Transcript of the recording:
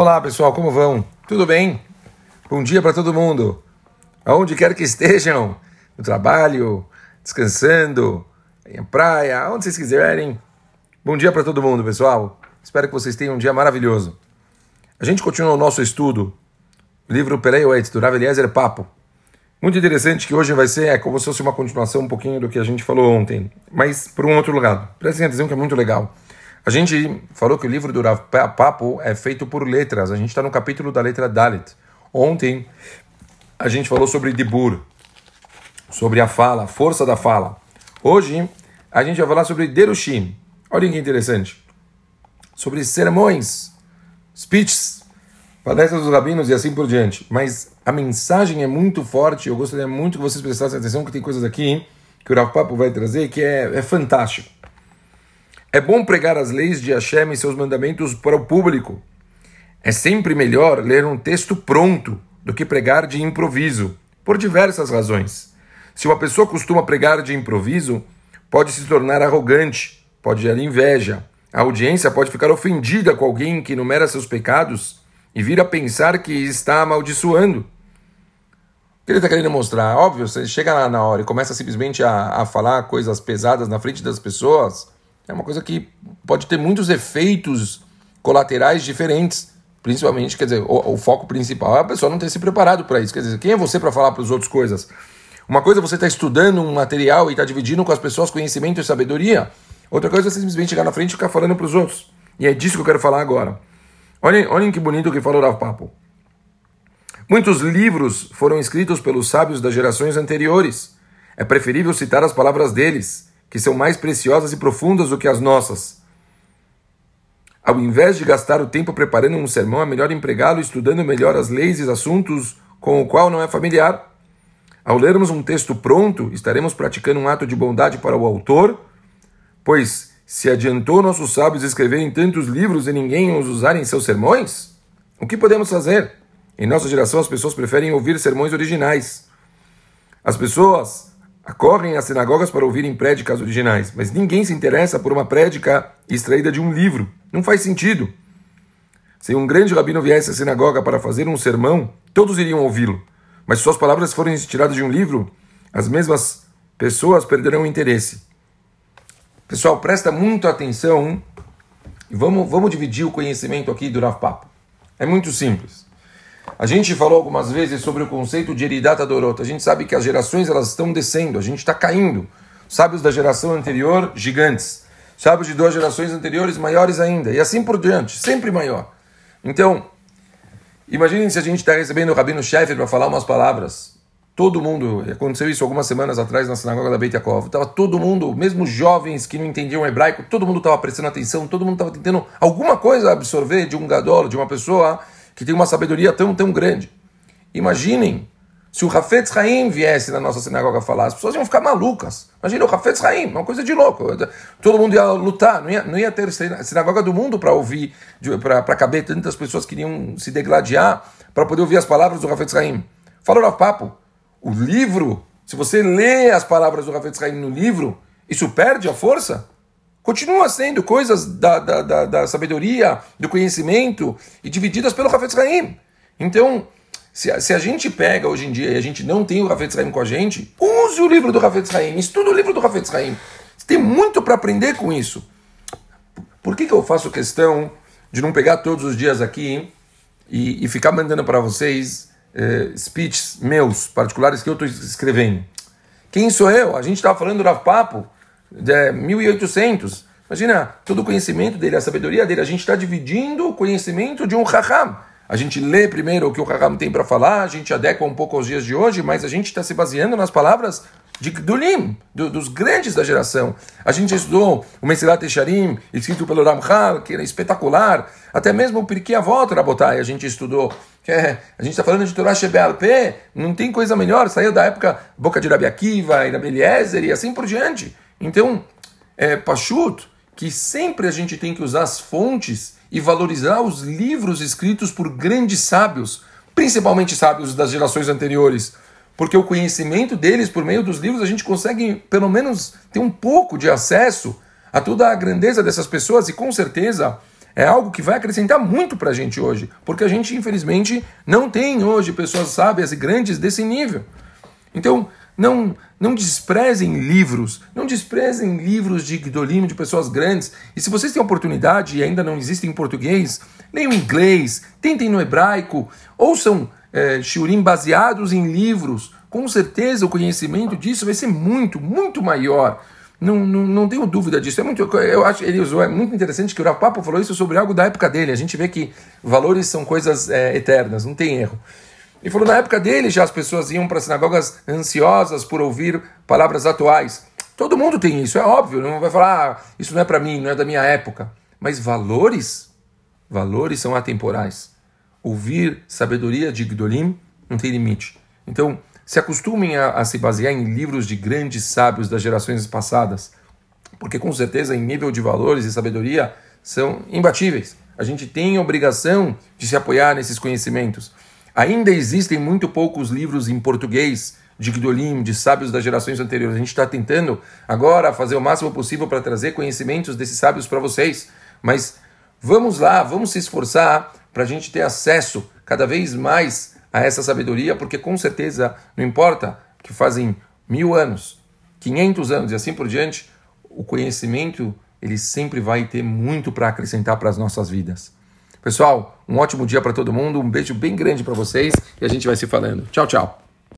Olá pessoal, como vão? Tudo bem? Bom dia para todo mundo. Aonde quer que estejam, no trabalho, descansando, em praia, aonde vocês quiserem. Bom dia para todo mundo, pessoal. Espero que vocês tenham um dia maravilhoso. A gente continua o nosso estudo, o livro Perei Oetz, do Rav Eliezer Papo. Muito interessante que hoje vai ser é como se fosse uma continuação um pouquinho do que a gente falou ontem, mas por um outro lado. Prestem atenção que é muito legal. A gente falou que o livro do Rav Papo é feito por letras. A gente está no capítulo da letra Dalit. Ontem a gente falou sobre Dibur, sobre a fala, a força da fala. Hoje a gente vai falar sobre Derushim. Olha que interessante. Sobre sermões, speeches, palestras dos rabinos e assim por diante. Mas a mensagem é muito forte. Eu gostaria muito que vocês prestassem atenção que tem coisas aqui que o Rav Papo vai trazer que é, é fantástico. É bom pregar as leis de Hashem e seus mandamentos para o público. É sempre melhor ler um texto pronto do que pregar de improviso, por diversas razões. Se uma pessoa costuma pregar de improviso, pode se tornar arrogante, pode gerar inveja. A audiência pode ficar ofendida com alguém que enumera seus pecados e vir a pensar que está amaldiçoando. O que ele está querendo mostrar? Óbvio, você chega lá na hora e começa simplesmente a, a falar coisas pesadas na frente das pessoas é uma coisa que pode ter muitos efeitos colaterais diferentes. Principalmente, quer dizer, o, o foco principal é a pessoa não ter se preparado para isso. Quer dizer, quem é você para falar para os outros coisas? Uma coisa é você estar tá estudando um material e estar tá dividindo com as pessoas conhecimento e sabedoria. Outra coisa é você simplesmente chegar na frente e ficar falando para os outros. E é disso que eu quero falar agora. Olhem, olhem que bonito que falou Rav Papo. Muitos livros foram escritos pelos sábios das gerações anteriores. É preferível citar as palavras deles que são mais preciosas e profundas do que as nossas. Ao invés de gastar o tempo preparando um sermão, é melhor empregá-lo estudando melhor as leis e assuntos com o qual não é familiar. Ao lermos um texto pronto, estaremos praticando um ato de bondade para o autor, pois se adiantou nossos sábios escreverem tantos livros e ninguém os usar em seus sermões? O que podemos fazer? Em nossa geração, as pessoas preferem ouvir sermões originais. As pessoas Acorrem às sinagogas para ouvirem prédicas originais, mas ninguém se interessa por uma prédica extraída de um livro. Não faz sentido. Se um grande rabino viesse à sinagoga para fazer um sermão, todos iriam ouvi-lo. Mas se suas palavras forem tiradas de um livro, as mesmas pessoas perderão o interesse. Pessoal, presta muito atenção vamos, vamos dividir o conhecimento aqui do Rav Papo. É muito simples. A gente falou algumas vezes sobre o conceito de Eridata Dorota. A gente sabe que as gerações elas estão descendo, a gente está caindo. Sábios da geração anterior, gigantes. Sábios de duas gerações anteriores, maiores ainda. E assim por diante, sempre maior. Então, imaginem se a gente está recebendo o Rabino Sheffer para falar umas palavras. Todo mundo, aconteceu isso algumas semanas atrás na sinagoga da Beit Yaakov, estava todo mundo, mesmo jovens que não entendiam hebraico, todo mundo estava prestando atenção, todo mundo estava tentando alguma coisa absorver de um gadol, de uma pessoa que tem uma sabedoria tão, tão grande. Imaginem se o Rafetz Haim viesse na nossa sinagoga falar, as pessoas iam ficar malucas. Imagina o Rafetz Haim, uma coisa de louco. Todo mundo ia lutar, não ia, não ia ter sinagoga do mundo para ouvir, para caber tantas pessoas que iriam se degladiar para poder ouvir as palavras do Rafetz Haim. Falou o Papo, o livro, se você lê as palavras do Rafetz Haim no livro, isso perde a força? Continua sendo coisas da, da, da, da sabedoria, do conhecimento e divididas pelo Hafetz Haim. Então, se a, se a gente pega hoje em dia e a gente não tem o Hafetz Haim com a gente, use o livro do Hafetz Haim, estude o livro do Hafetz Haim. Tem muito para aprender com isso. Por que, que eu faço questão de não pegar todos os dias aqui e, e ficar mandando para vocês eh, speeches meus, particulares, que eu estou escrevendo? Quem sou eu? A gente estava falando do Rav Papo de 1800. Imagina todo o conhecimento dele, a sabedoria dele. A gente está dividindo o conhecimento de um Raham. A gente lê primeiro o que o Raham tem para falar, a gente adequa um pouco aos dias de hoje, mas a gente está se baseando nas palavras de Gdulim, do, dos grandes da geração. A gente estudou o Mesilat Echarim, escrito pelo Ramchal, que era espetacular. Até mesmo o Pirkei Avot, Rabotai, a gente estudou. É, a gente está falando de Torah Shebel P, não tem coisa melhor. Saiu da época Boca de Rabi Akiva Rabi Eliezer e assim por diante. Então, é Pachut, que sempre a gente tem que usar as fontes e valorizar os livros escritos por grandes sábios, principalmente sábios das gerações anteriores, porque o conhecimento deles, por meio dos livros, a gente consegue pelo menos ter um pouco de acesso a toda a grandeza dessas pessoas e com certeza é algo que vai acrescentar muito para a gente hoje, porque a gente, infelizmente, não tem hoje pessoas sábias e grandes desse nível. Então, não, não desprezem livros, não desprezem livros de Gdolim, de pessoas grandes. E se vocês têm oportunidade e ainda não existem em português, leiam em inglês, tentem no hebraico, ouçam é, shiurim baseados em livros. Com certeza o conhecimento disso vai ser muito, muito maior. Não, não, não tenho dúvida disso. É muito, eu acho ele usou, é muito interessante que o Rapapo falou isso sobre algo da época dele. A gente vê que valores são coisas é, eternas, não tem erro. Ele falou, na época dele já as pessoas iam para as sinagogas ansiosas por ouvir palavras atuais. Todo mundo tem isso, é óbvio. Não vai falar, ah, isso não é para mim, não é da minha época. Mas valores, valores são atemporais. Ouvir sabedoria de Gdolim não tem limite. Então, se acostumem a, a se basear em livros de grandes sábios das gerações passadas, porque com certeza, em nível de valores e sabedoria, são imbatíveis. A gente tem a obrigação de se apoiar nesses conhecimentos. Ainda existem muito poucos livros em português de Gdolim, de sábios das gerações anteriores. A gente está tentando agora fazer o máximo possível para trazer conhecimentos desses sábios para vocês. Mas vamos lá, vamos se esforçar para a gente ter acesso cada vez mais a essa sabedoria, porque com certeza, não importa que fazem mil anos, 500 anos e assim por diante, o conhecimento ele sempre vai ter muito para acrescentar para as nossas vidas. Pessoal, um ótimo dia para todo mundo, um beijo bem grande para vocês e a gente vai se falando. Tchau, tchau.